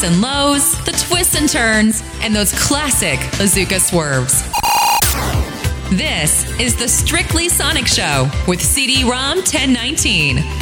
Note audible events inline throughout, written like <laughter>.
highs and lows, the twists and turns, and those classic Azuka swerves. This is the Strictly Sonic Show with CD ROM 1019.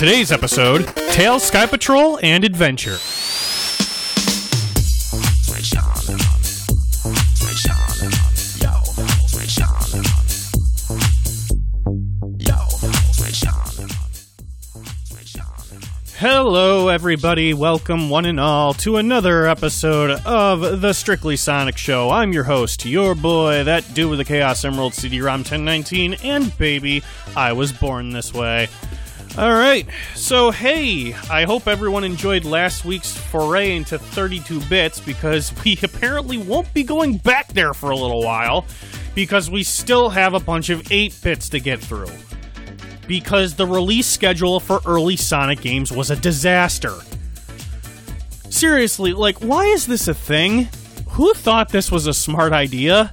Today's episode, Tails Sky Patrol and Adventure. Hello, everybody. Welcome, one and all, to another episode of the Strictly Sonic Show. I'm your host, your boy, that dude with the Chaos Emerald CD-ROM 1019, and baby, I was born this way. All right, so hey, I hope everyone enjoyed last week's foray into 32 bits because <laughs> we apparently won't be going back there for a little while because we still have a bunch of 8 bits to get through. Because the release schedule for early Sonic games was a disaster. Seriously, like, why is this a thing? Who thought this was a smart idea?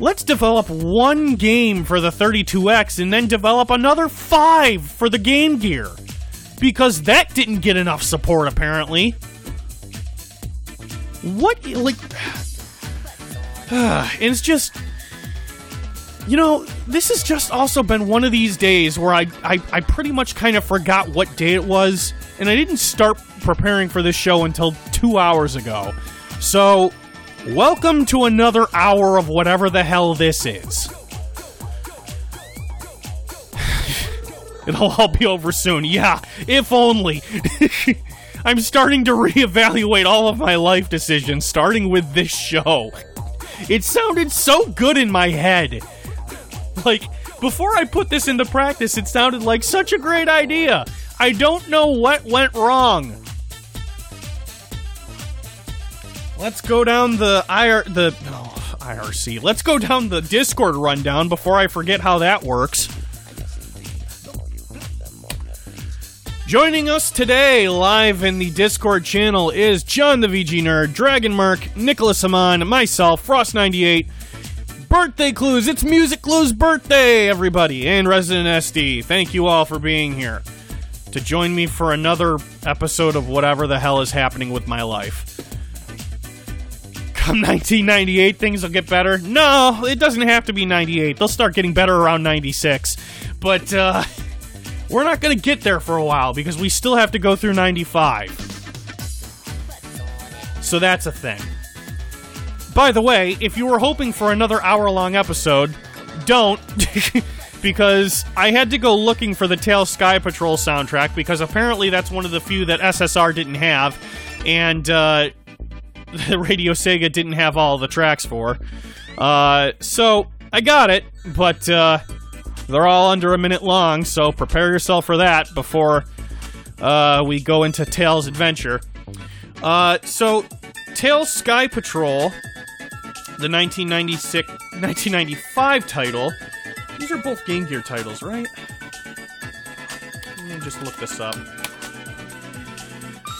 Let's develop one game for the 32X and then develop another five for the Game Gear. Because that didn't get enough support, apparently. What, like. <sighs> it's just. You know, this has just also been one of these days where I, I, I pretty much kind of forgot what day it was, and I didn't start preparing for this show until two hours ago. So, Welcome to another hour of whatever the hell this is. <sighs> It'll all be over soon. Yeah, if only. <laughs> I'm starting to reevaluate all of my life decisions, starting with this show. It sounded so good in my head. Like, before I put this into practice, it sounded like such a great idea. I don't know what went wrong. Let's go down the IR the oh, IRC. Let's go down the Discord rundown before I forget how that works. Joining us today live in the Discord channel is John the VG Nerd, Dragon Mark, Nicholas Amon, myself, Frost98. Birthday clues! It's Music Clues birthday, everybody, and Resident SD. Thank you all for being here to join me for another episode of whatever the hell is happening with my life come <laughs> 1998, things will get better. No, it doesn't have to be 98. They'll start getting better around 96. But uh, <laughs> we're not going to get there for a while because we still have to go through 95. So that's a thing. By the way, if you were hoping for another hour long episode, don't. <laughs> because I had to go looking for the Tails Sky Patrol soundtrack because apparently that's one of the few that SSR didn't have. And uh, the <laughs> Radio Sega didn't have all the tracks for. Uh, so I got it, but uh, they're all under a minute long, so prepare yourself for that before uh, we go into Tails Adventure. Uh, so, Tails Sky Patrol, the 1996, 1995 title. These are both Game Gear titles, right? Let me just look this up.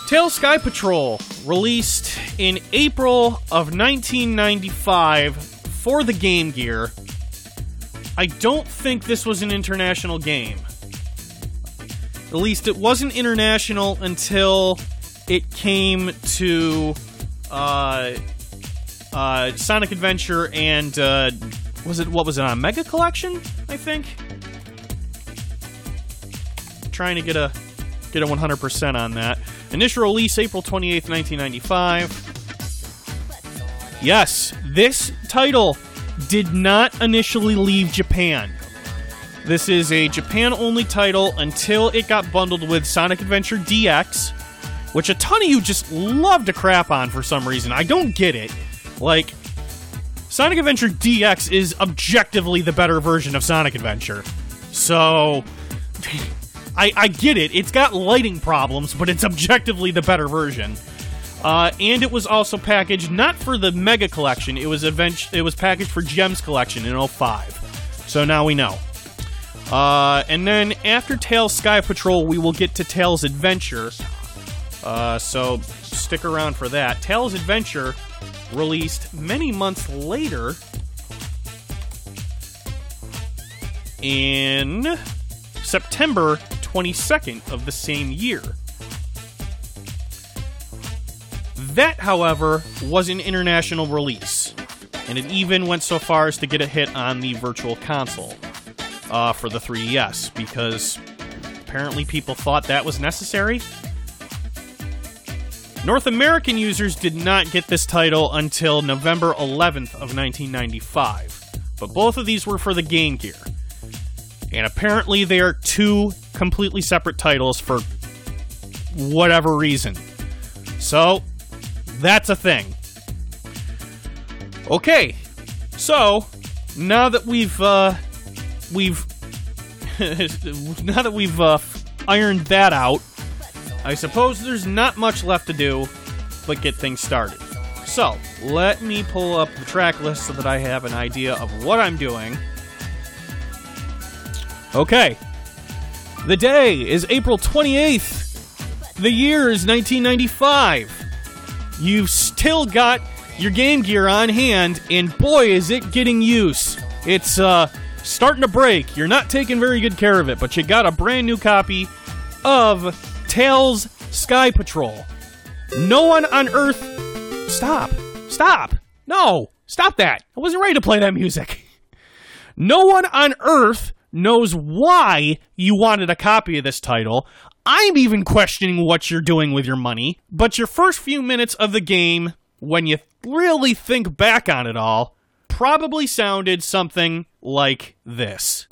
Tails Sky Patrol, released in April of 1995 for the Game Gear. I don't think this was an international game. At least it wasn't international until it came to uh, uh, Sonic Adventure and uh, was it what was it on Mega Collection? I think. Trying to get a get a 100% on that. Initial release April 28th, 1995. Yes, this title did not initially leave Japan. This is a Japan only title until it got bundled with Sonic Adventure DX, which a ton of you just love to crap on for some reason. I don't get it. Like, Sonic Adventure DX is objectively the better version of Sonic Adventure. So, <laughs> I, I get it. It's got lighting problems, but it's <laughs> objectively the better version. Uh, and it was also packaged not for the Mega Collection. It was event- It was packaged for Gems Collection in 05. So now we know. Uh, and then after Tails Sky Patrol, we will get to Tails Adventure. Uh, so stick around for that. Tails Adventure released many months later in September 22nd of the same year. That, however, was an international release, and it even went so far as to get a hit on the Virtual Console uh, for the 3DS because apparently people thought that was necessary. North American users did not get this title until November 11th of 1995, but both of these were for the Game Gear. And apparently they are two completely separate titles for whatever reason. So, that's a thing. Okay, so now that we've uh, we've <laughs> now that we've uh, ironed that out, I suppose there's not much left to do but get things started. So let me pull up the track list so that I have an idea of what I'm doing. Okay, the day is April 28th. The year is 1995. You've still got your Game Gear on hand, and boy, is it getting use. It's uh, starting to break. You're not taking very good care of it, but you got a brand new copy of Tails Sky Patrol. No one on Earth. Stop. Stop. No. Stop that. I wasn't ready to play that music. <laughs> No one on Earth knows why you wanted a copy of this title. I'm even questioning what you're doing with your money, but your first few minutes of the game, when you really think back on it all, probably sounded something like this.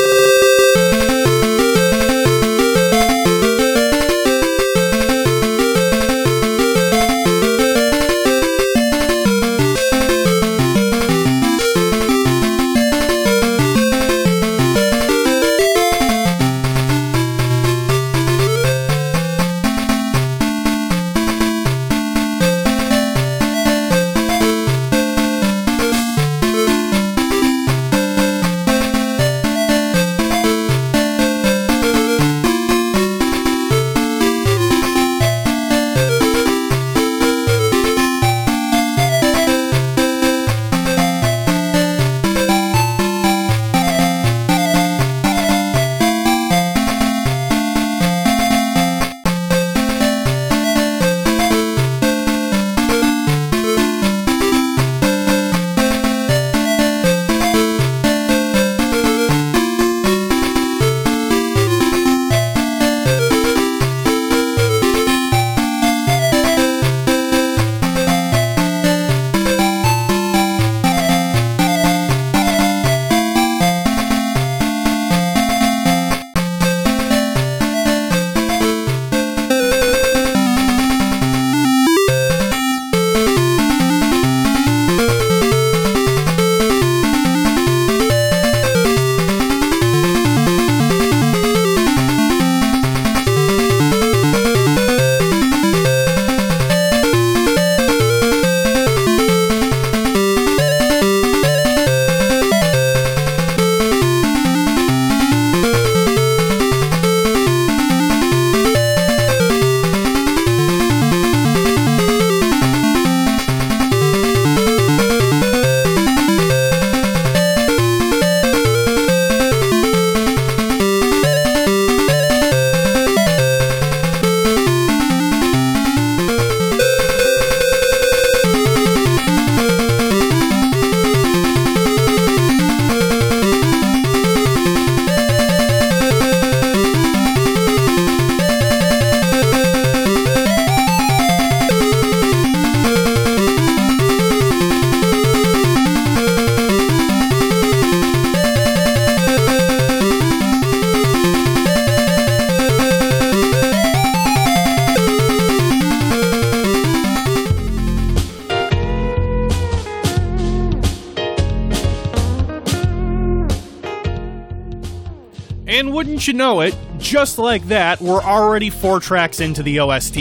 You know it, just like that, we're already four tracks into the OST.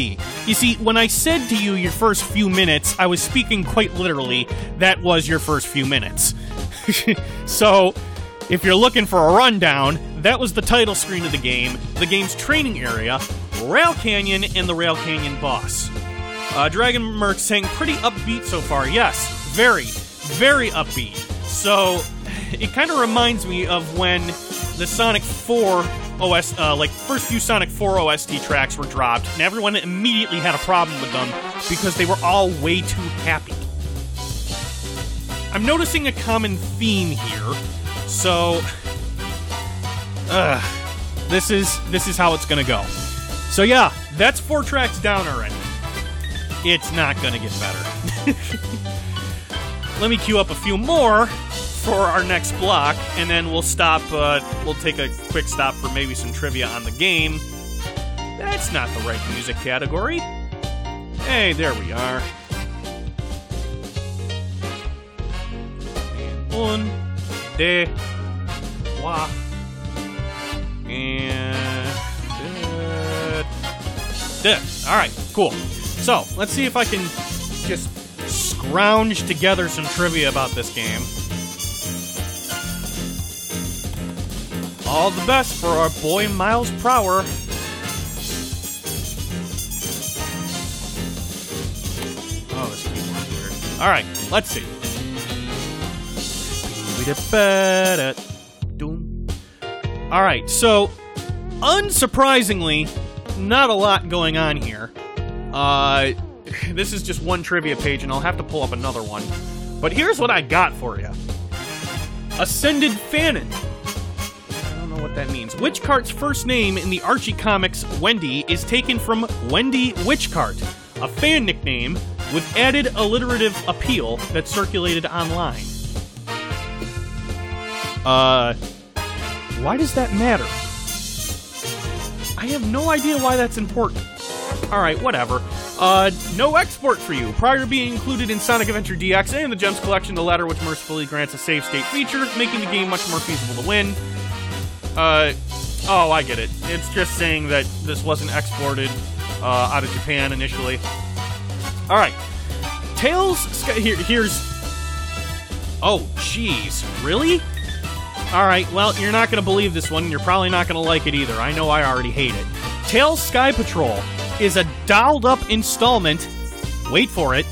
You see, when I said to you your first few minutes, I was speaking quite literally, that was your first few minutes. <laughs> so, if you're looking for a rundown, that was the title screen of the game, the game's training area, Rail Canyon, and the Rail Canyon boss. Uh, Dragon Merc saying pretty upbeat so far. Yes, very, very upbeat. So, <sighs> it kind of reminds me of when the Sonic 4 OS, uh, like first few Sonic 4 OST tracks were dropped, and everyone immediately had a problem with them because they were all way too happy. I'm noticing a common theme here, so uh, this is this is how it's gonna go. So yeah, that's four tracks down already. It's not gonna get better. <laughs> Let me queue up a few more for our next block, and then we'll stop. Uh, we'll take a quick stop for maybe some trivia on the game. That's not the right music category. Hey, there we are. Un, de, trois, and de. All right, cool. So let's see if I can just scrounge together some trivia about this game. All the best for our boy Miles Prower. Oh, this keyboard's weird. All right, let's see. All right, so unsurprisingly, not a lot going on here. Uh, <laughs> this is just one trivia page, and I'll have to pull up another one. But here's what I got for you Ascended Fanon. What that means. Witchcart's first name in the Archie comics, Wendy, is taken from Wendy Witchcart, a fan nickname with added alliterative appeal that circulated online. Uh, why does that matter? I have no idea why that's important. Alright, whatever. Uh, no export for you. Prior to being included in Sonic Adventure DX and the Gems Collection, the latter which mercifully grants a save state feature, making the game much more feasible to win. Uh, oh, I get it. It's just saying that this wasn't exported uh, out of Japan initially. Alright. Tails, Sky, here, here's... Oh, jeez. Really? Alright, well, you're not going to believe this one, you're probably not going to like it either. I know I already hate it. Tails Sky Patrol is a dolled up installment, wait for it,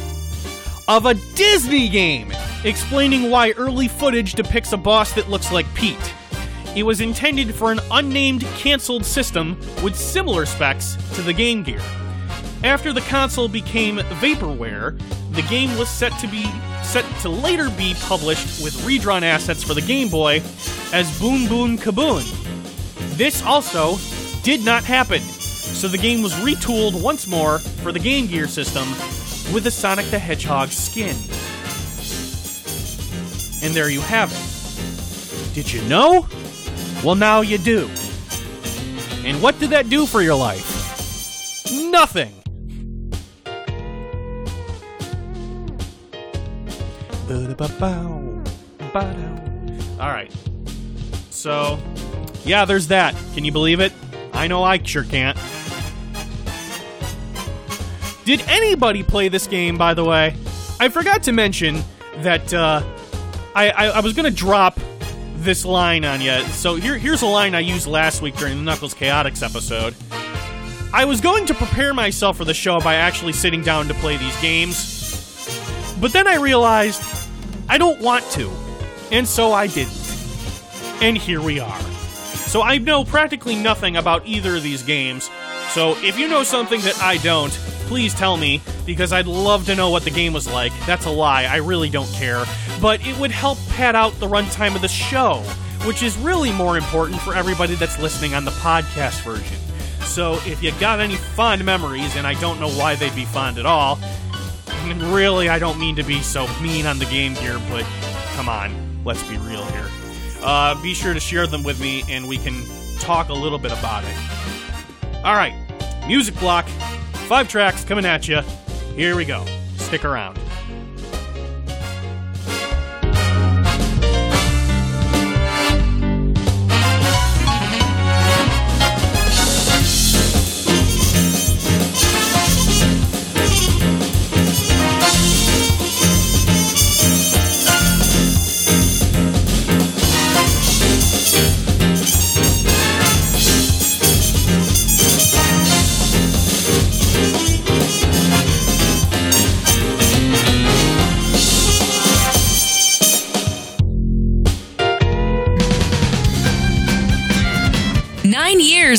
of a Disney game, explaining why early footage depicts a boss that looks like Pete. It was intended for an unnamed canceled system with similar specs to the Game Gear. After the console became vaporware, the game was set to be set to later be published with redrawn assets for the Game Boy as Boom Boom Kaboom. This also did not happen, so the game was retooled once more for the Game Gear system with the Sonic the Hedgehog skin. And there you have it. Did you know? Well, now you do. And what did that do for your life? Nothing. All right. So, yeah, there's that. Can you believe it? I know I sure can't. Did anybody play this game, by the way? I forgot to mention that uh, I, I, I was going to drop this line on you. So here, here's a line I used last week during the Knuckles Chaotix episode. I was going to prepare myself for the show by actually sitting down to play these games, but then I realized I don't want to, and so I didn't. And here we are. So I know practically nothing about either of these games, so if you know something that I don't, please tell me, because I'd love to know what the game was like. That's a lie, I really don't care. But it would help pad out the runtime of the show, which is really more important for everybody that's listening on the podcast version. So if you got any fond memories, and I don't know why they'd be fond at all, and <laughs> really I don't mean to be so mean on the game here, but come on, let's be real here. Uh, be sure to share them with me, and we can talk a little bit about it. All right, music block, five tracks coming at you. Here we go. Stick around.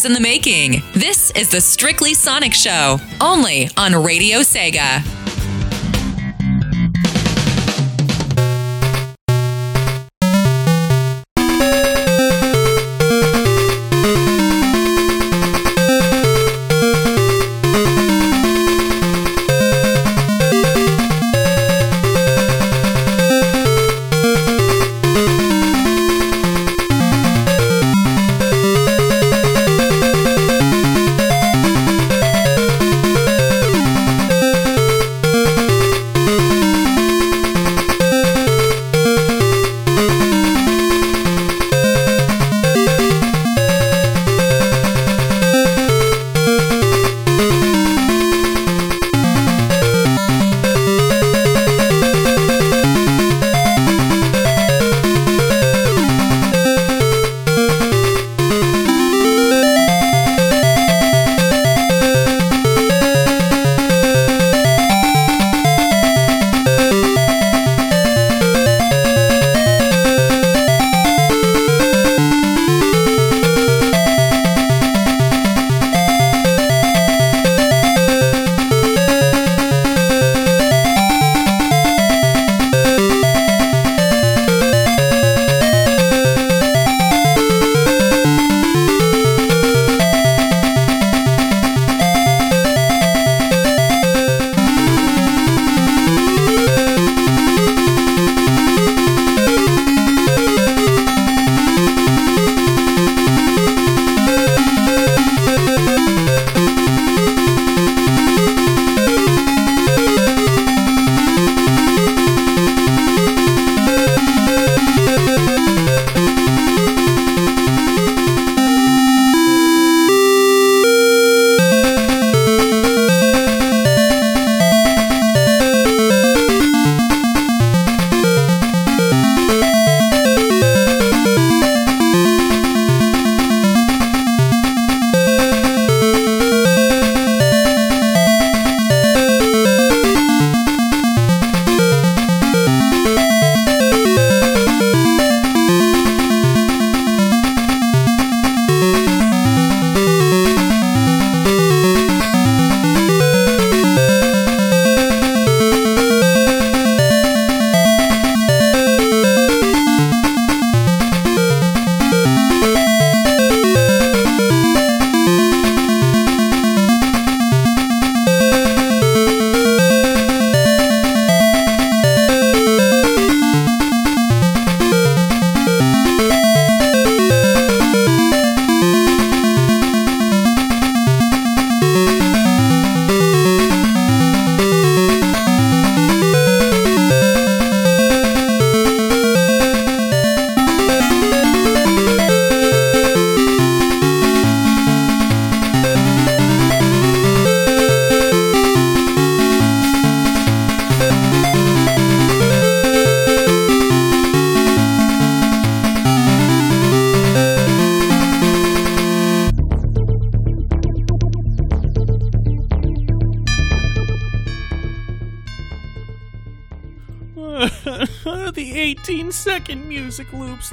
In the making. This is the Strictly Sonic Show, only on Radio Sega.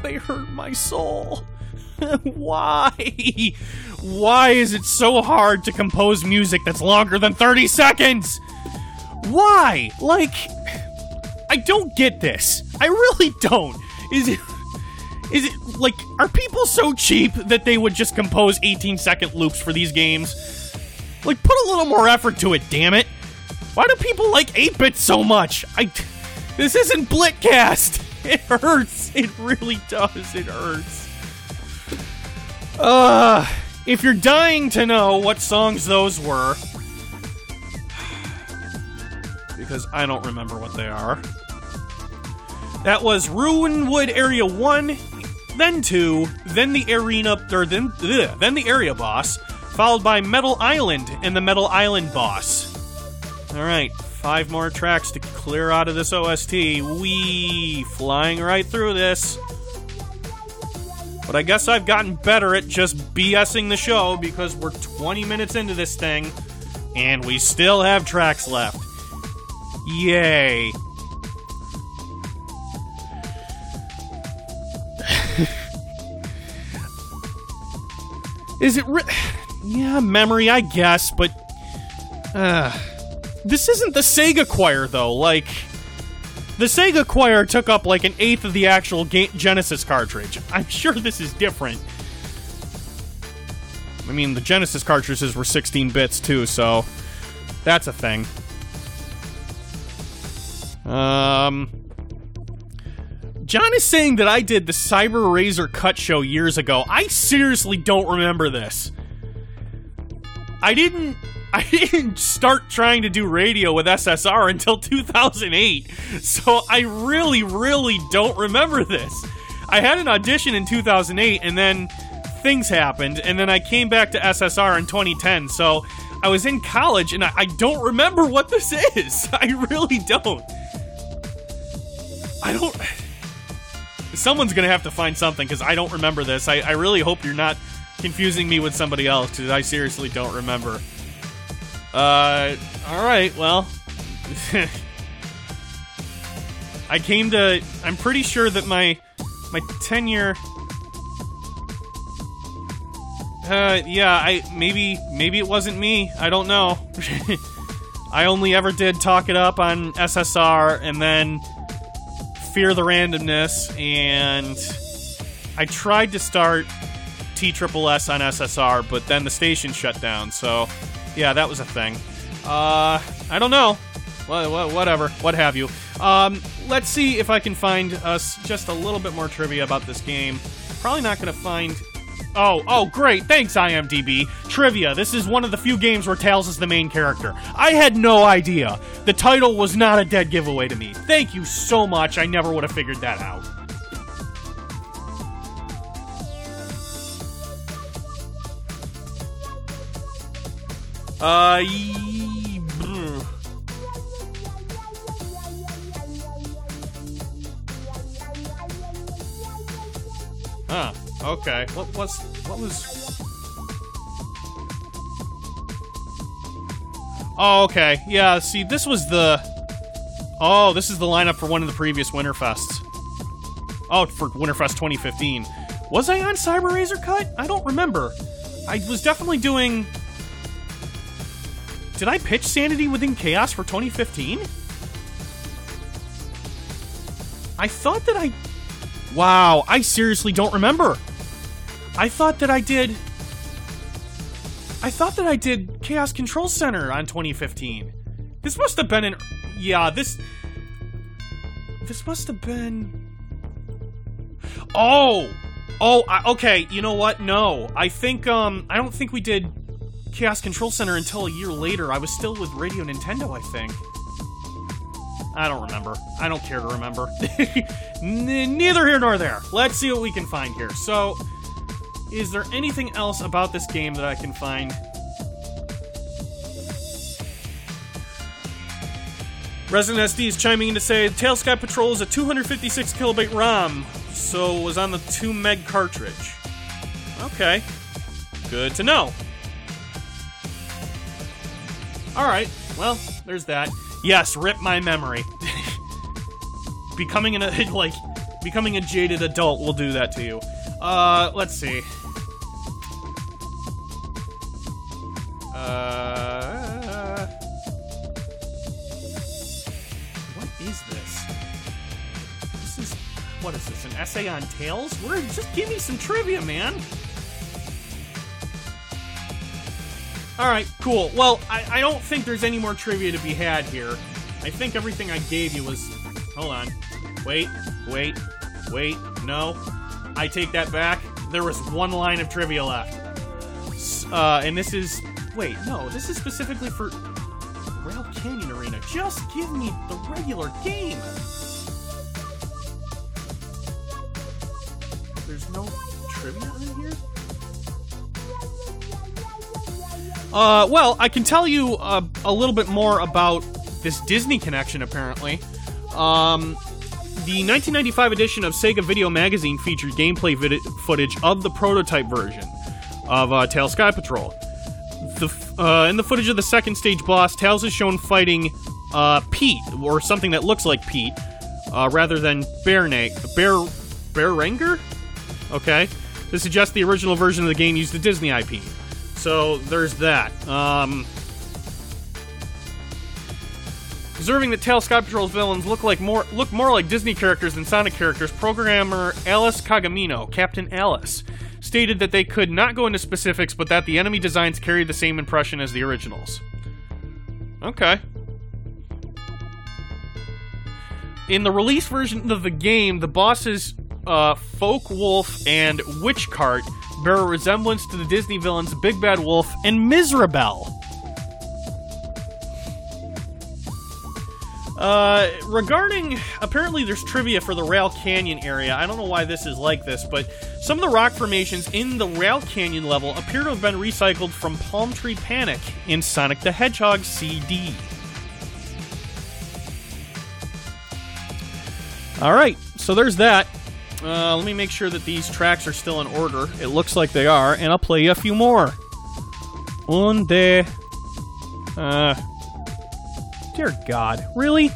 They hurt my soul. <laughs> Why? Why is it so hard to compose music that's longer than 30 seconds? Why? Like, I don't get this. I really don't. Is it. Is it like are people so cheap that they would just compose 18 second loops for these games? Like put a little more effort to it, damn it. Why do people like 8-bit so much? I This isn't Blitcast. <laughs> It hurts. <laughs> It really does. It hurts. Uh, if you're dying to know what songs those were, <sighs> because I don't remember what they are. That was Ruinwood Area 1, then 2, then the arena, or then, ugh, then the area boss, followed by Metal Island and the Metal Island boss. Alright, five more tracks to clear out of this OST. We flying right through this. But I guess I've gotten better at just BSing the show because we're 20 minutes into this thing and we still have tracks left. Yay. <laughs> Is it? Ri- yeah, memory, I guess, but uh, this isn't the Sega Choir though. Like, the Sega Choir took up like an eighth of the actual Genesis cartridge. I'm sure this is different. I mean, the Genesis cartridges were 16 bits too, so that's a thing. Um, John is saying that I did the Cyber Razor Cut show years ago. I seriously don't remember this. I didn't <laughs> I didn't start trying to do radio with SSR until 2008. So I really really don't remember this. I had an audition in 2008 and then things happened and then I came back to SSR in 2010. So I was in college and I, I don't remember what this is. <laughs> I really don't. I don't <sighs> someone's gonna have to find something because I don't remember this. I, I really hope you're not confusing me with somebody else because I seriously don't remember. Uh, all right, well, <laughs> I came to. I'm pretty sure that my my tenure. Uh, yeah, I maybe maybe it wasn't me. I don't know. <laughs> I only ever did talk it up on SSR and then fear the randomness and I tried to start T Triple S on SSR, but then the station shut down. So, yeah, that was a thing. Uh, I don't know. Well, whatever, what have you. Um, let's see if I can find us just a little bit more trivia about this game. Probably not going to find. Oh, oh, great. Thanks, IMDb. Trivia. This is one of the few games where Tails is the main character. I had no idea. The title was not a dead giveaway to me. Thank you so much. I never would have figured that out. Uh, Huh. Okay. What was what was Oh, okay. Yeah, see, this was the Oh, this is the lineup for one of the previous Winterfests. Oh, for Winterfest 2015. Was I on Cyber Razor Cut? I don't remember. I was definitely doing did I pitch Sanity Within Chaos for 2015? I thought that I. Wow, I seriously don't remember. I thought that I did. I thought that I did Chaos Control Center on 2015. This must have been an. Yeah, this. This must have been. Oh! Oh, I, okay, you know what? No. I think, um, I don't think we did Chaos Control Center until a year later. I was still with Radio Nintendo, I think. I don't remember. I don't care to remember. <laughs> neither here nor there. Let's see what we can find here. So, is there anything else about this game that I can find? Resident SD is chiming in to say Tails Sky Patrol is a 256 kilobyte ROM, so it was on the 2 meg cartridge. Okay. Good to know. Alright, well, there's that. Yes, rip my memory. <laughs> becoming an <laughs> like becoming a jaded adult will do that to you. Uh, let's see. Uh, what is this? This is what is this? An essay on Tails? Where? Just give me some trivia, man. Alright, cool. Well, I, I don't think there's any more trivia to be had here. I think everything I gave you was... Hold on. Wait, wait, wait, no. I take that back. There was one line of trivia left. Uh, and this is... Wait, no, this is specifically for Rail Canyon Arena. Just give me the regular game! There's no trivia in here? Uh, well, I can tell you uh, a little bit more about this Disney connection, apparently. Um, the 1995 edition of Sega Video Magazine featured gameplay vid- footage of the prototype version of uh, Tails Sky Patrol. The, uh, in the footage of the second stage boss, Tails is shown fighting uh, Pete, or something that looks like Pete, uh, rather than Bear Na- Bear Bearenger. Okay, to suggest the original version of the game used the Disney IP. So there's that. Um, Observing that Tails Sky Patrol's villains look like more look more like Disney characters than Sonic characters, programmer Alice Kagamino, Captain Alice, stated that they could not go into specifics, but that the enemy designs carried the same impression as the originals. Okay. In the release version of the game, the bosses uh, Fockewulf and Witchcart bear a resemblance to the Disney villains Big Bad Wolf and Mizrabel. Uh, regarding apparently there's trivia for the Rail Canyon area. I don't know why this is like this, but some of the rock formations in the Rail Canyon level appear to have been recycled from Palm Tree Panic in Sonic the Hedgehog CD. All right, so there's that. Uh, let me make sure that these tracks are still in order. It looks like they are, and I'll play you a few more. Un de. Uh. Dear God, really?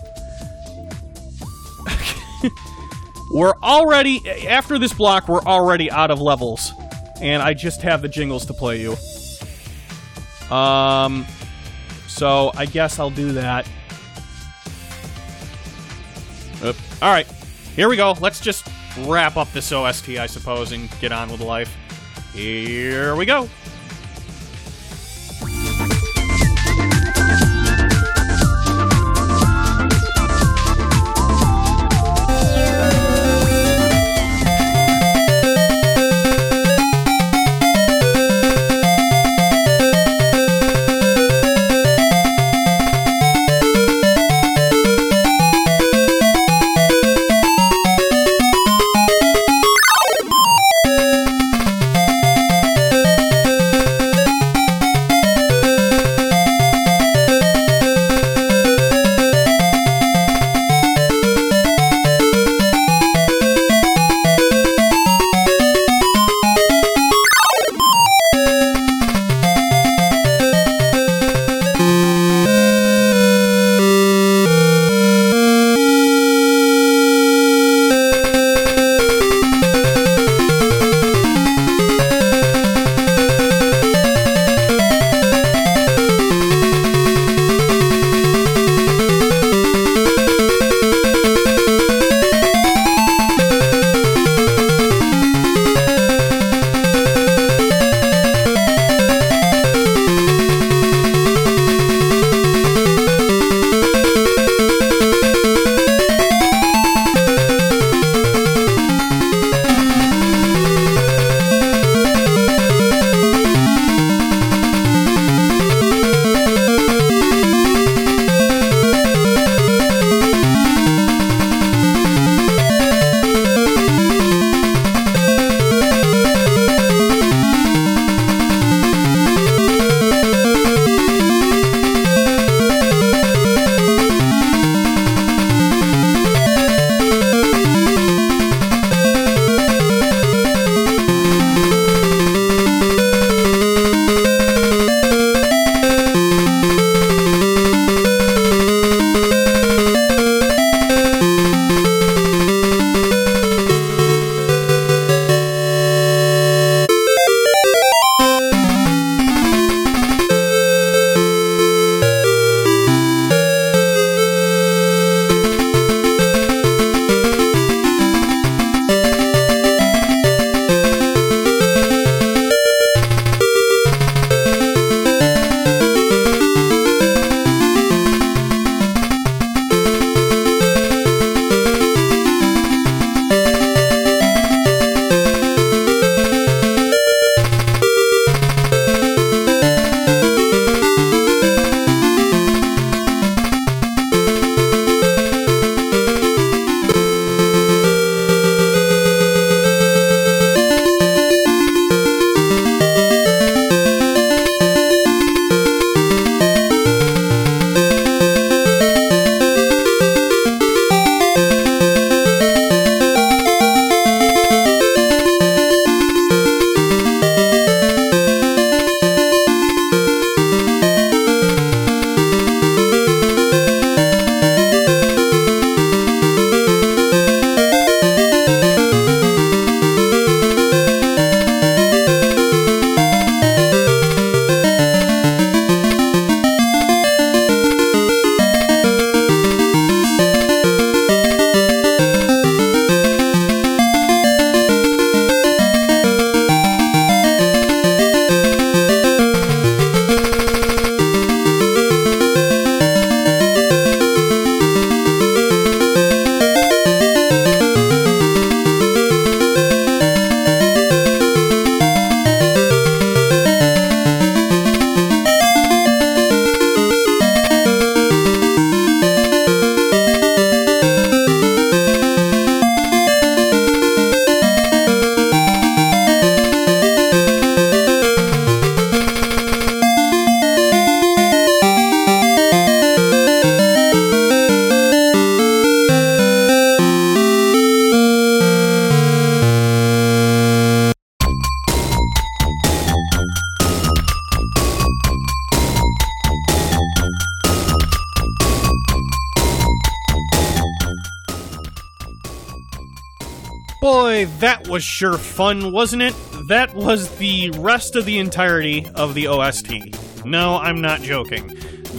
<laughs> we're already after this block. We're already out of levels, and I just have the jingles to play you. Um, so I guess I'll do that. Oop. All right, here we go. Let's just wrap up this OST, I suppose, and get on with life. Here we go. Was sure fun, wasn't it? That was the rest of the entirety of the OST. No, I'm not joking.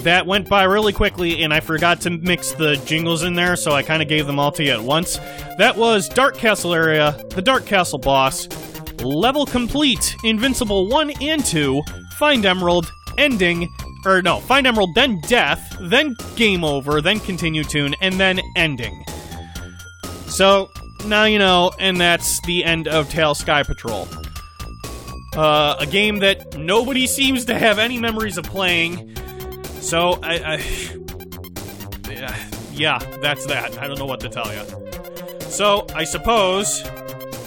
That went by really quickly, and I forgot to mix the jingles in there, so I kind of gave them all to you at once. That was Dark Castle area, the Dark Castle boss, level complete, Invincible 1 and 2, Find Emerald, ending, or no, Find Emerald, then Death, then Game Over, then Continue Tune, and then Ending. So, now you know, and that's the end of Tails Sky Patrol. Uh, a game that nobody <laughs> seems to have any memories of playing. So, I. I <sighs> yeah, that's that. I don't know what to tell you. So, I suppose.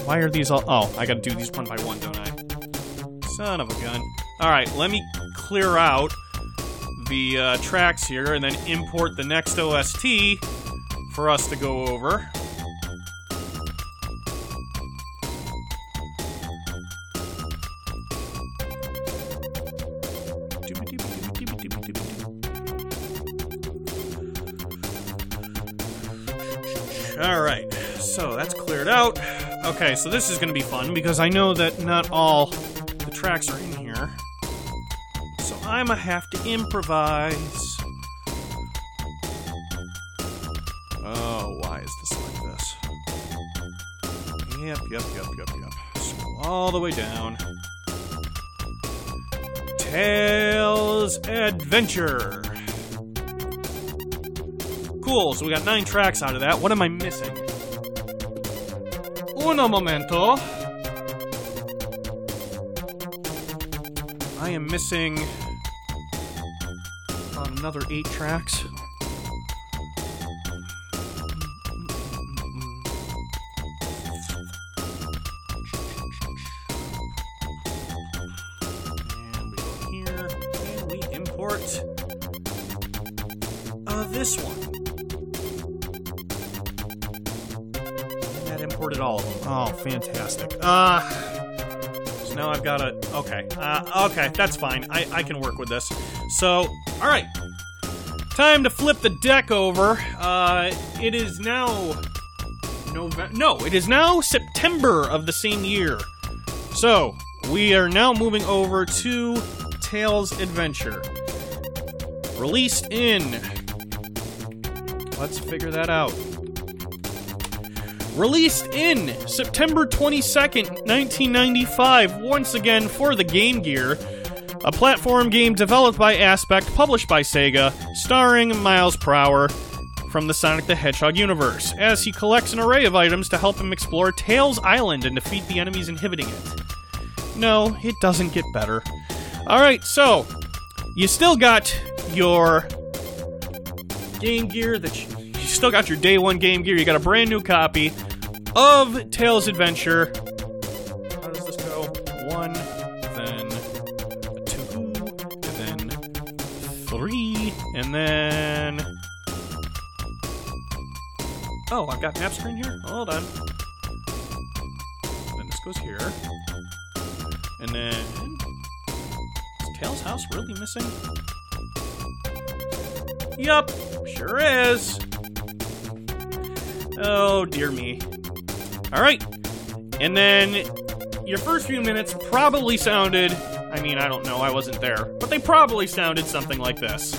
Why are these all. Oh, I gotta do these one by one, don't I? Son of a gun. Alright, let me clear out the uh, tracks here and then import the next OST for us to go over. Okay, so this is going to be fun because I know that not all the tracks are in here. So I'm going to have to improvise. Oh, why is this like this? Yep, yep, yep, yep, yep. Scroll all the way down. Tails Adventure. Cool, so we got nine tracks out of that. What am I missing? Uno momento. I am missing another eight tracks. Fantastic. Uh, so now I've got a. Okay. Uh, okay, that's fine. I, I can work with this. So, alright. Time to flip the deck over. Uh, it is now. November. No, it is now September of the same year. So, we are now moving over to Tails Adventure. Released in. Let's figure that out. Released in September 22nd, 1995, once again for the Game Gear. A platform game developed by Aspect, published by Sega, starring Miles Prower from the Sonic the Hedgehog universe, as he collects an array of items to help him explore Tails Island and defeat the enemies inhibiting it. No, it doesn't get better. Alright, so, you still got your Game Gear that you, you still got your day one Game Gear. You got a brand new copy of Tails Adventure. How does this go? One, then two, and then three, and then. Oh, I've got map screen here. Hold on. Then this goes here, and then is Tails' house really missing? Yup, sure is. Oh, dear me. Alright. And then your first few minutes probably sounded. I mean, I don't know, I wasn't there. But they probably sounded something like this.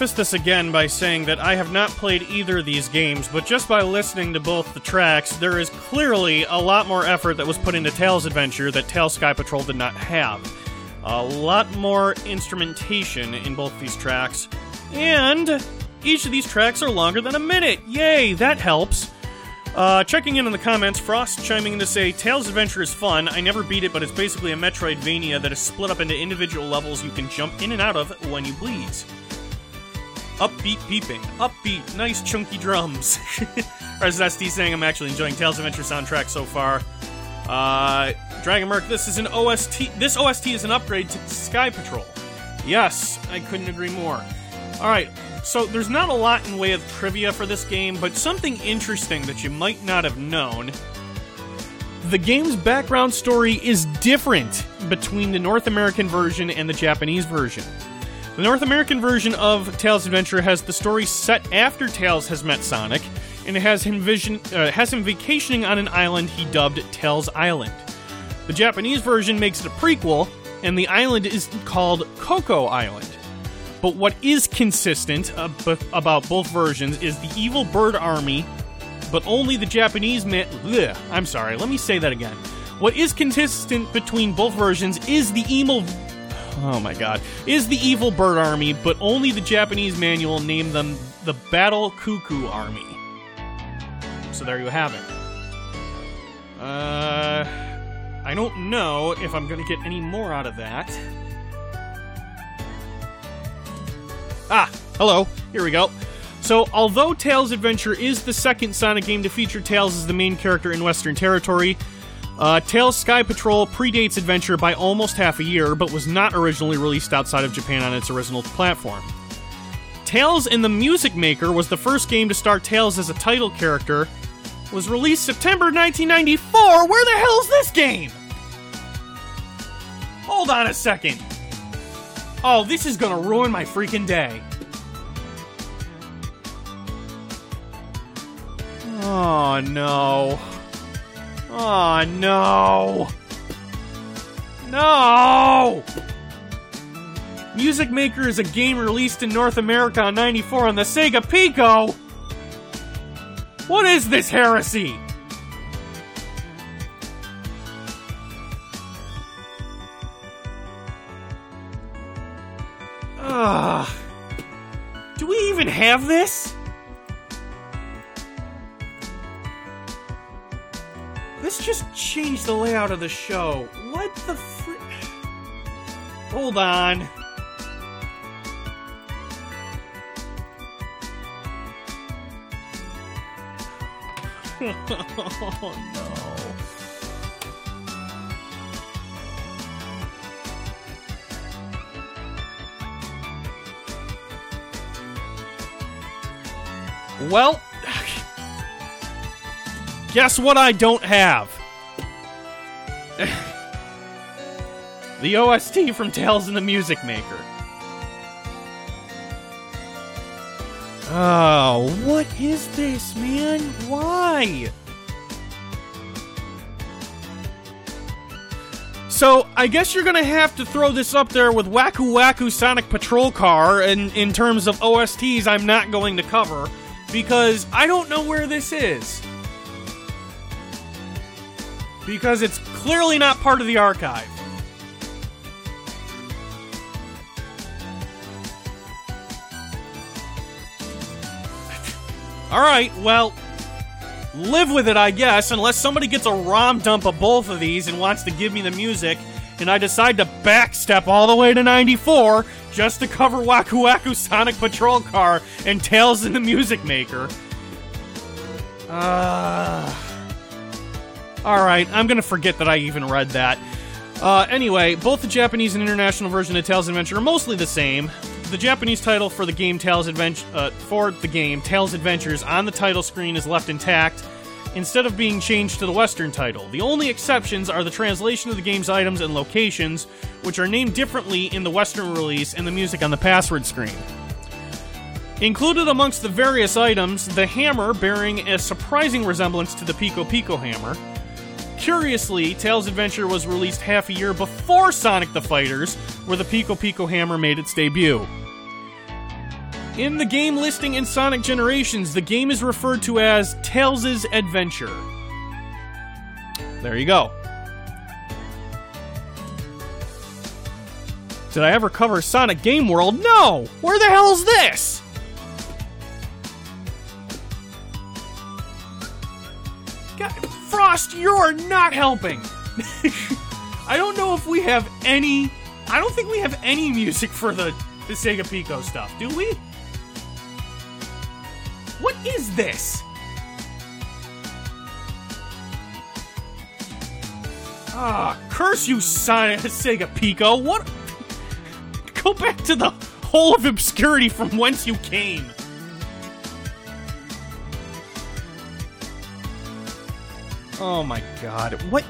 Preface this again by saying that I have not played either of these games, but just by listening to both the tracks, there is clearly a lot more effort that was put into Tails Adventure that Tails Sky Patrol did not have. A lot more instrumentation in both these tracks, and each of these tracks are longer than a minute. Yay, that helps. Uh, checking in on the comments, Frost chiming in to say, Tails Adventure is fun. I never beat it, but it's basically a Metroidvania that is split up into individual levels you can jump in and out of when you please. Upbeat beeping. Upbeat, nice chunky drums. or <laughs> as SD saying, I'm actually enjoying Tails Adventure soundtrack so far. Uh, Dragon Merc, this is an OST. This OST is an upgrade to Sky Patrol. Yes, I couldn't agree more. Alright, so there's not a lot in way of trivia for this game, but something interesting that you might not have known. The game's background story is different between the North American version and the Japanese version. The North American version of Tails' Adventure has the story set after Tails has met Sonic, and it has him vision uh, has him vacationing on an island he dubbed Tails Island. The Japanese version makes it a prequel, and the island is called Coco Island. But what is consistent about both versions is the evil bird army, but only the Japanese man. Bleh, I'm sorry, let me say that again. What is consistent between both versions is the evil. Oh my god. Is the evil bird army, but only the Japanese manual named them the Battle Cuckoo Army. So there you have it. Uh. I don't know if I'm gonna get any more out of that. Ah, hello. Here we go. So, although Tails Adventure is the second Sonic game to feature Tails as the main character in Western Territory, uh, Tails Sky Patrol predates Adventure by almost half a year, but was not originally released outside of Japan on its original platform. Tails in the Music Maker was the first game to star Tails as a title character. Was released September 1994. Where the hell is this game? Hold on a second. Oh, this is gonna ruin my freaking day. Oh no. Oh no. No! Music Maker is a game released in North America on 94 on the Sega Pico! What is this heresy? Ugh. Do we even have this? This just changed the layout of the show. What the fr- Hold on. <laughs> oh no. Well, guess what I don't have? <laughs> the OST from Tails in the Music Maker. Oh, what is this, man? Why? So, I guess you're gonna have to throw this up there with Waku Waku Sonic Patrol Car, and in terms of OSTs, I'm not going to cover because I don't know where this is. Because it's clearly not part of the archive. Alright, well, live with it, I guess, unless somebody gets a ROM dump of both of these and wants to give me the music, and I decide to backstep all the way to 94 just to cover Waku Waku Sonic Patrol Car and Tails in the Music Maker. Uh, Alright, I'm gonna forget that I even read that. Uh, anyway, both the Japanese and international version of Tails Adventure are mostly the same. The Japanese title for the game Tails Adventure uh, for the game Tails Adventures on the title screen is left intact instead of being changed to the Western title. The only exceptions are the translation of the game's items and locations, which are named differently in the Western release and the music on the password screen. Included amongst the various items, the hammer bearing a surprising resemblance to the Pico Pico hammer. Curiously, Tails Adventure was released half a year before Sonic the Fighters, where the Pico Pico hammer made its debut. In the game listing in Sonic Generations, the game is referred to as Tails' Adventure. There you go. Did I ever cover Sonic Game World? No! Where the hell is this? Frost, you're not helping! <laughs> I don't know if we have any. I don't think we have any music for the, the Sega Pico stuff, do we? What is this? Ah, curse you, Sega Pico! What? Go back to the hole of obscurity from whence you came. Oh my god, what?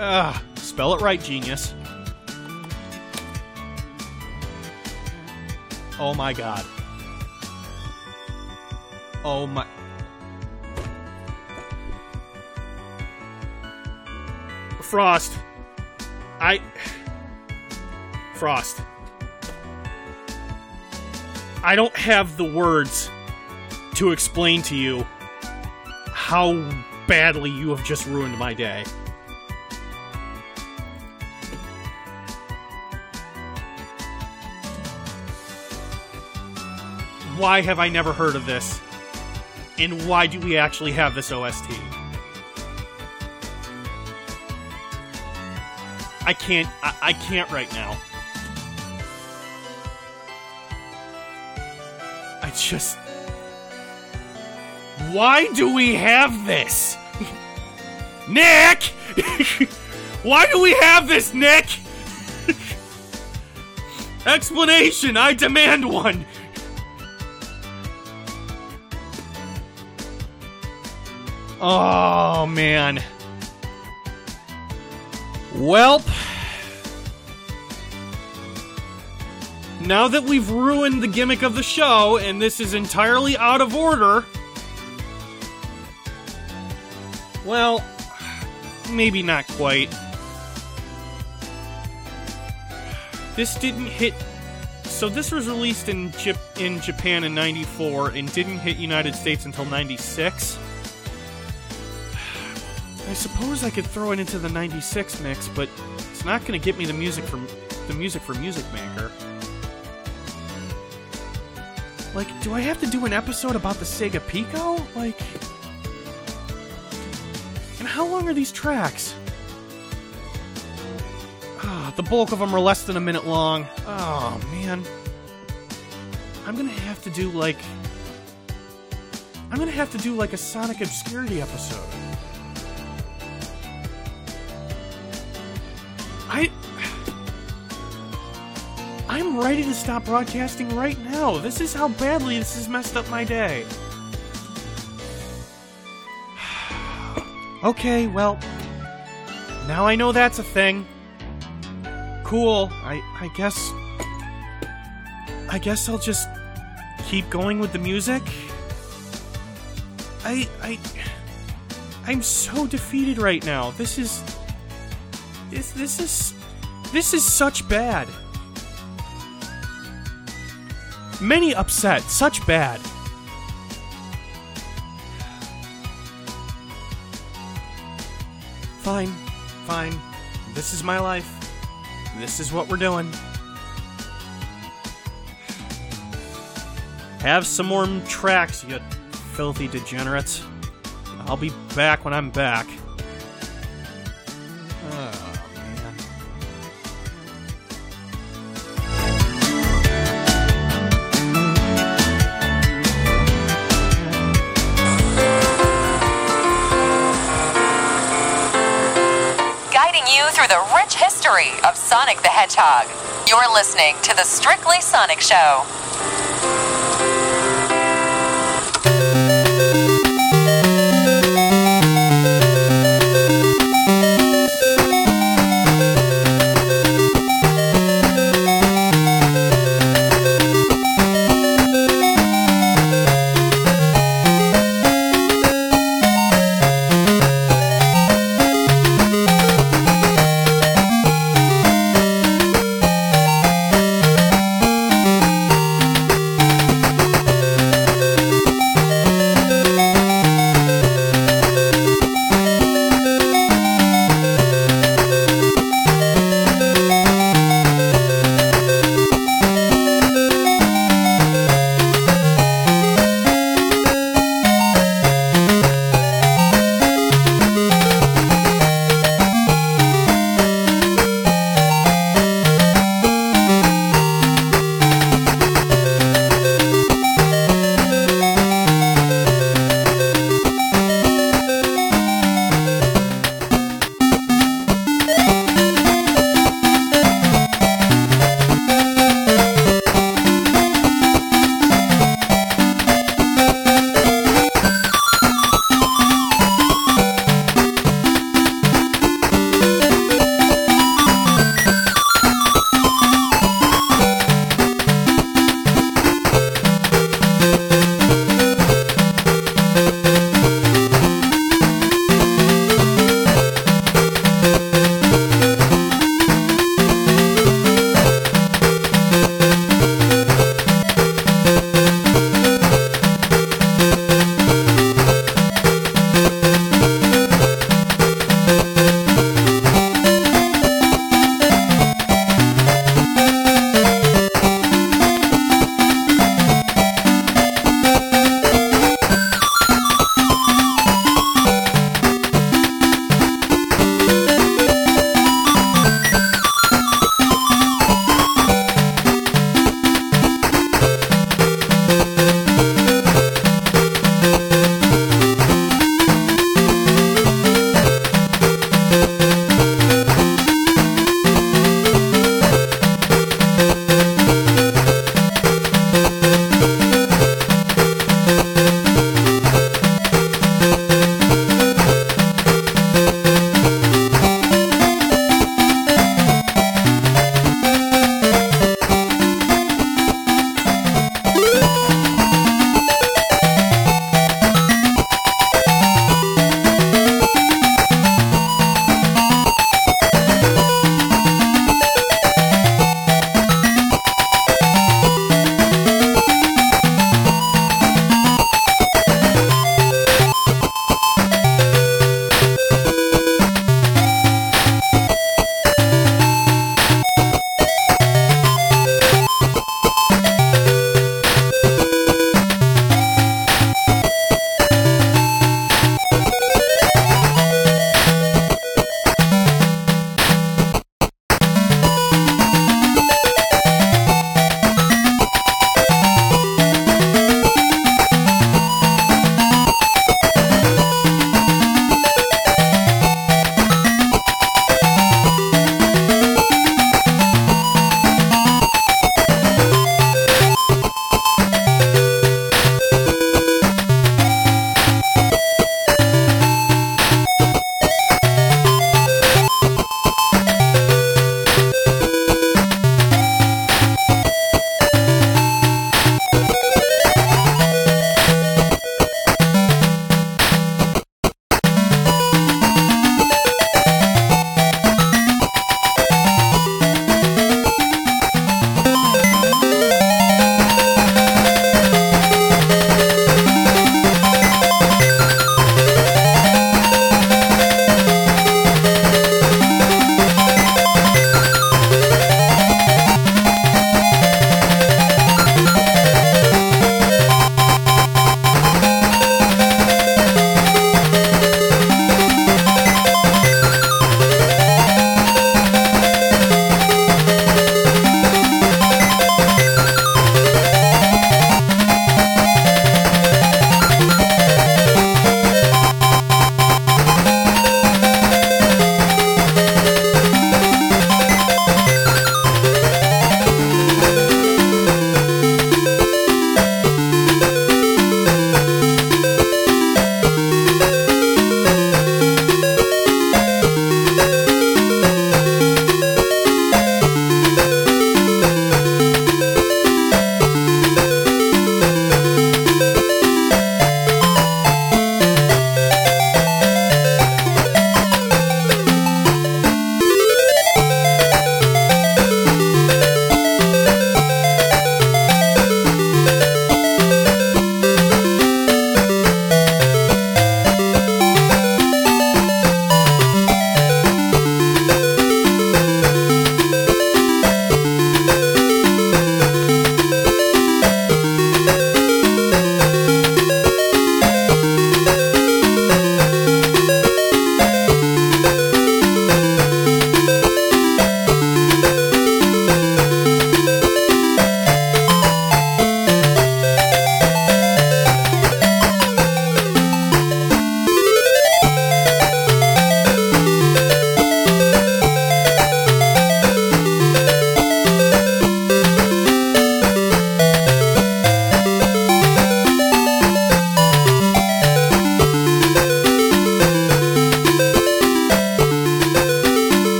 Ah, spell it right, genius. Oh my god. Oh my. Frost. I. Frost. I don't have the words to explain to you how badly you have just ruined my day. Why have I never heard of this? And why do we actually have this OST? I can't. I, I can't right now. I just. Why do we have this? Nick! <laughs> Why do we have this, Nick? <laughs> Explanation! I demand one! Oh, man. Welp. Now that we've ruined the gimmick of the show, and this is entirely out of order. Well, maybe not quite. This didn't hit. So this was released in Jap- in Japan in '94 and didn't hit United States until '96. I suppose I could throw it into the '96 mix, but it's not going to get me the music from the music for Music Maker. Like, do I have to do an episode about the Sega Pico? Like, how long are these tracks? Ah, the bulk of them are less than a minute long. Oh man, I'm gonna have to do like, I'm gonna have to do like a Sonic Obscurity episode. I. I'm ready to stop broadcasting right now. This is how badly this has messed up my day. Okay, well, now I know that's a thing. Cool. I I guess I guess I'll just keep going with the music. I I I'm so defeated right now. This is this this is this is such bad. Many upset, such bad. Fine, fine. This is my life. This is what we're doing. Have some more tracks, you filthy degenerates. I'll be back when I'm back. Of Sonic the Hedgehog. You're listening to the Strictly Sonic Show.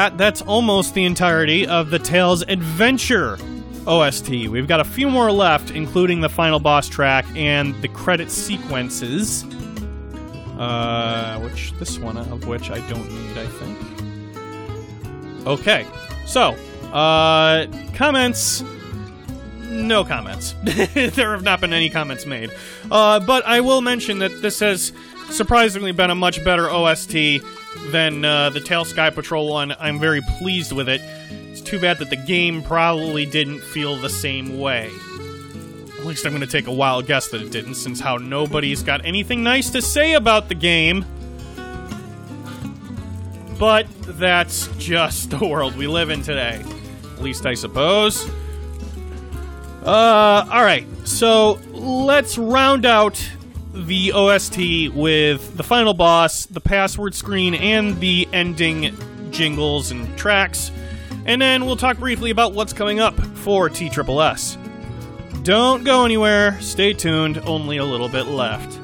That, that's almost the entirety of the Tails Adventure OST. We've got a few more left, including the final boss track and the credit sequences. Uh, which this one of which I don't need, I think. Okay, so uh, comments. No comments. <laughs> there have not been any comments made. Uh, but I will mention that this has surprisingly been a much better OST than uh, the Tails Sky Patrol one. I'm very pleased with it. It's too bad that the game probably didn't feel the same way. At least I'm going to take a wild guess that it didn't, since how nobody's got anything nice to say about the game. But that's just the world we live in today. At least I suppose. Uh, alright, so let's round out the OST with the final boss, the password screen, and the ending jingles and tracks. And then we'll talk briefly about what's coming up for TSSS. Don't go anywhere, stay tuned, only a little bit left.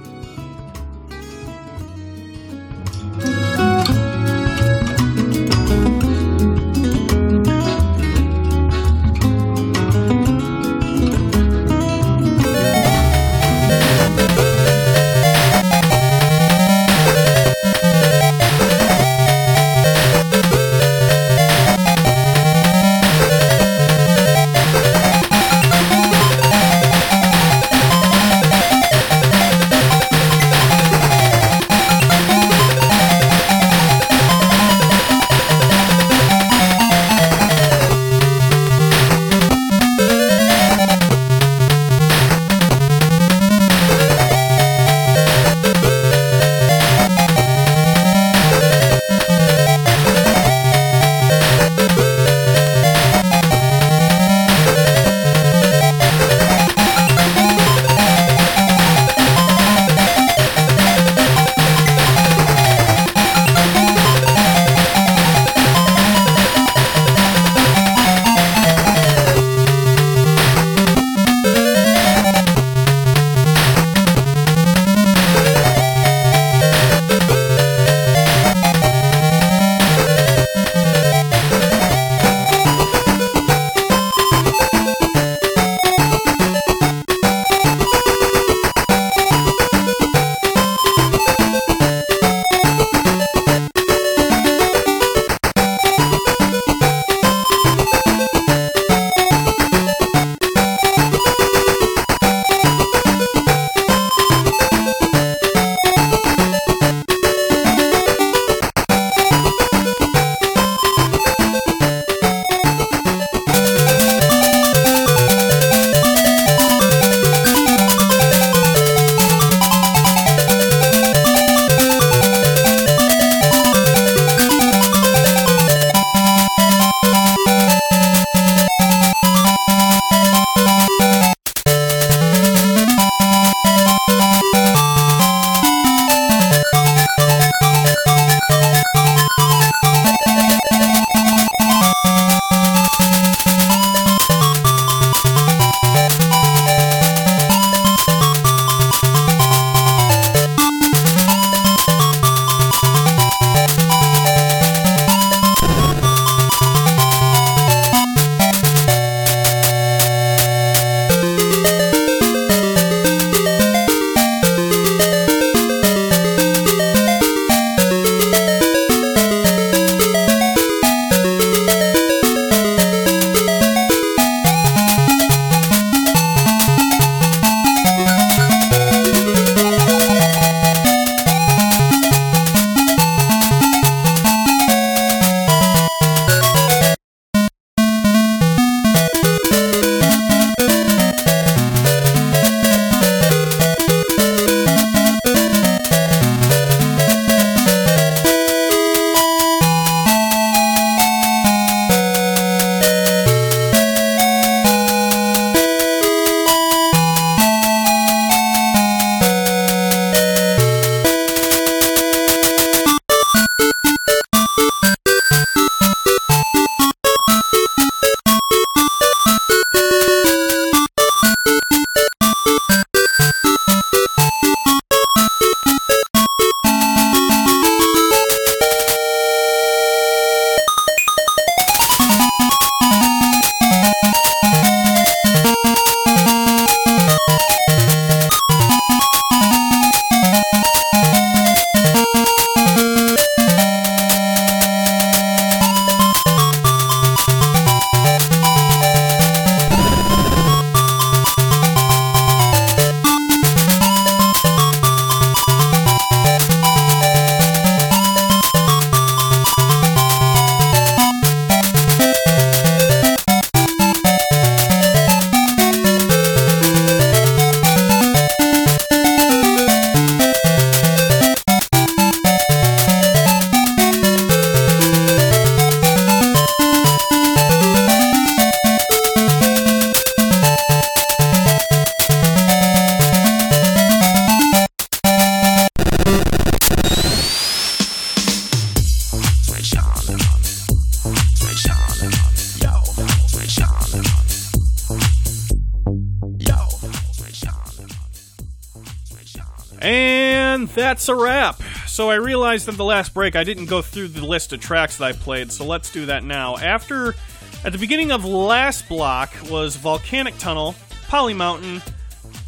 Realized in the last break I didn't go through the list of tracks that I played, so let's do that now. After, at the beginning of last block was Volcanic Tunnel, Polly Mountain,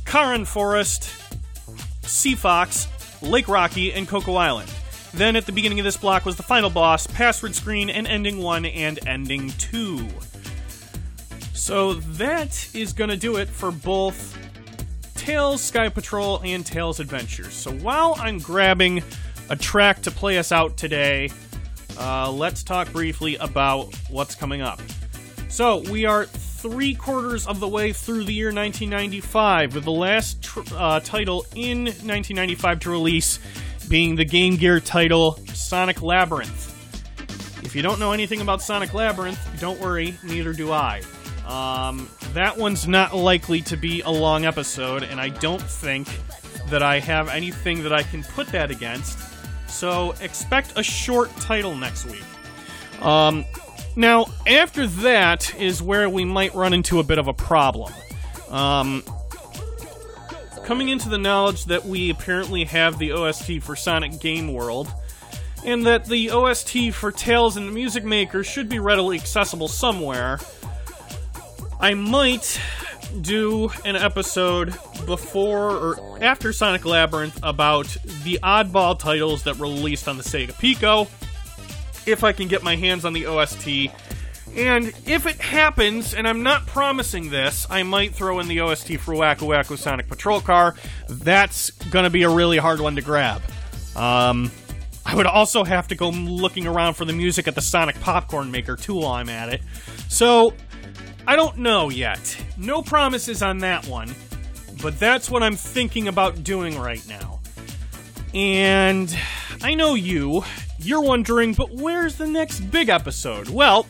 Caron Forest, Sea Fox, Lake Rocky, and Coco Island. Then at the beginning of this block was the final boss, Password Screen, and Ending 1 and Ending 2. So that is going to do it for both Tails Sky Patrol and Tails Adventures. So while I'm grabbing a track to play us out today, uh, let's talk briefly about what's coming up. So we are three quarters of the way through the year 1995, with the last tr- uh, title in 1995 to release being the Game Gear title Sonic Labyrinth. If you don't know anything about Sonic Labyrinth, don't worry, neither do I. Um, that one's not likely to be a long episode, and I don't think that I have anything that I can put that against. So expect a short title next week. Um, now, after that is where we might run into a bit of a problem. Um, coming into the knowledge that we apparently have the OST for Sonic Game World, and that the OST for Tails and the Music Maker should be readily accessible somewhere, I might do an episode before or after Sonic Labyrinth about the oddball titles that released on the Sega Pico, if I can get my hands on the OST. And if it happens, and I'm not promising this, I might throw in the OST for Waku Waku Sonic Patrol Car. That's gonna be a really hard one to grab. Um, I would also have to go looking around for the music at the Sonic Popcorn Maker too while I'm at it. So I don't know yet. No promises on that one, but that's what I'm thinking about doing right now. And I know you, you're wondering, but where's the next big episode? Well,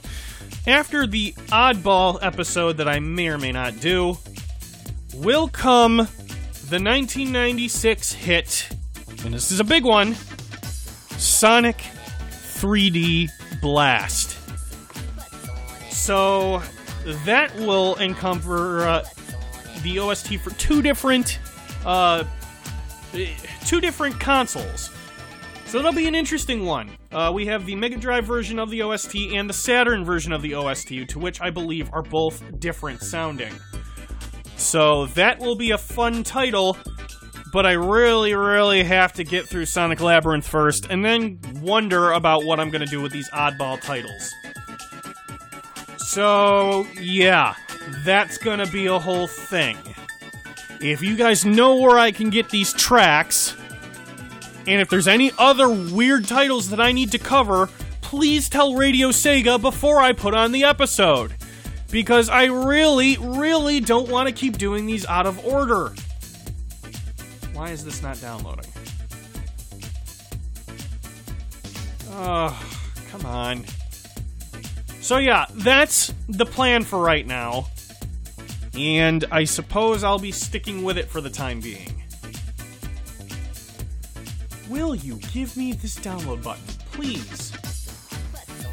after the oddball episode that I may or may not do, will come the 1996 hit, and this is a big one Sonic 3D Blast. So, that will encompass uh, the OST for two different uh, two different consoles. So that'll be an interesting one. Uh, we have the Mega Drive version of the OST and the Saturn version of the OST, to which I believe are both different sounding. So that will be a fun title, but I really, really have to get through Sonic Labyrinth first, and then wonder about what I'm going to do with these oddball titles. So, yeah, that's gonna be a whole thing. If you guys know where I can get these tracks, and if there's any other weird titles that I need to cover, please tell Radio Sega before I put on the episode. Because I really, really don't want to keep doing these out of order. Why is this not downloading? Oh, come on. So yeah, that's the plan for right now. And I suppose I'll be sticking with it for the time being. Will you give me this download button, please?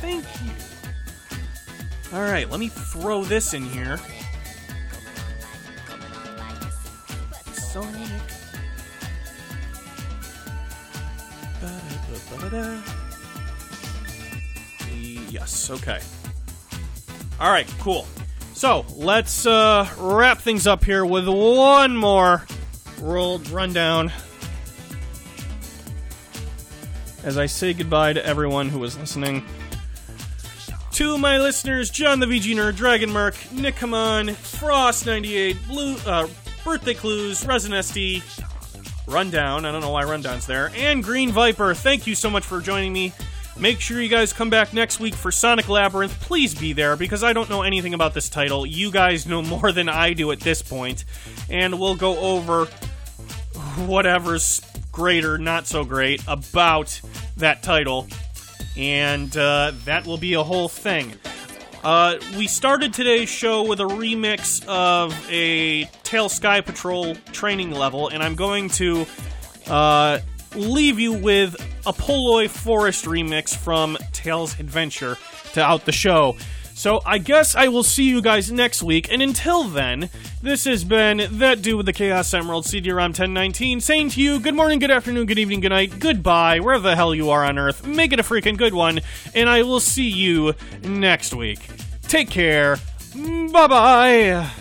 Thank you. Alright, let me throw this in here. Sonic. Yes, okay. All right, cool. So let's uh, wrap things up here with one more World rundown as I say goodbye to everyone who was listening. To my listeners, John the VG Nerd, Dragon Mark, Nick Haman, Frost98, Blue, uh, Birthday Clues, Resin SD, Rundown, I don't know why Rundown's there, and Green Viper, thank you so much for joining me. Make sure you guys come back next week for Sonic Labyrinth. Please be there because I don't know anything about this title. You guys know <laughs> more than I do at this point, and we'll go over whatever's great or not so great about that title, and uh, that will be a whole thing. Uh, we started today's show with a remix of a Tails Sky Patrol training level, and I'm going to uh, leave you with a Poloy Forest remix from Tails Adventure to out the show. So I guess I will see you guys next week, and until then, this has been that dude with the Chaos Emerald CD-ROM 1019 saying to you, good morning, good afternoon, good evening, good night, goodbye, wherever the hell you are on Earth. Make it a freaking good one, and I will see you next week. Take care. Bye bye.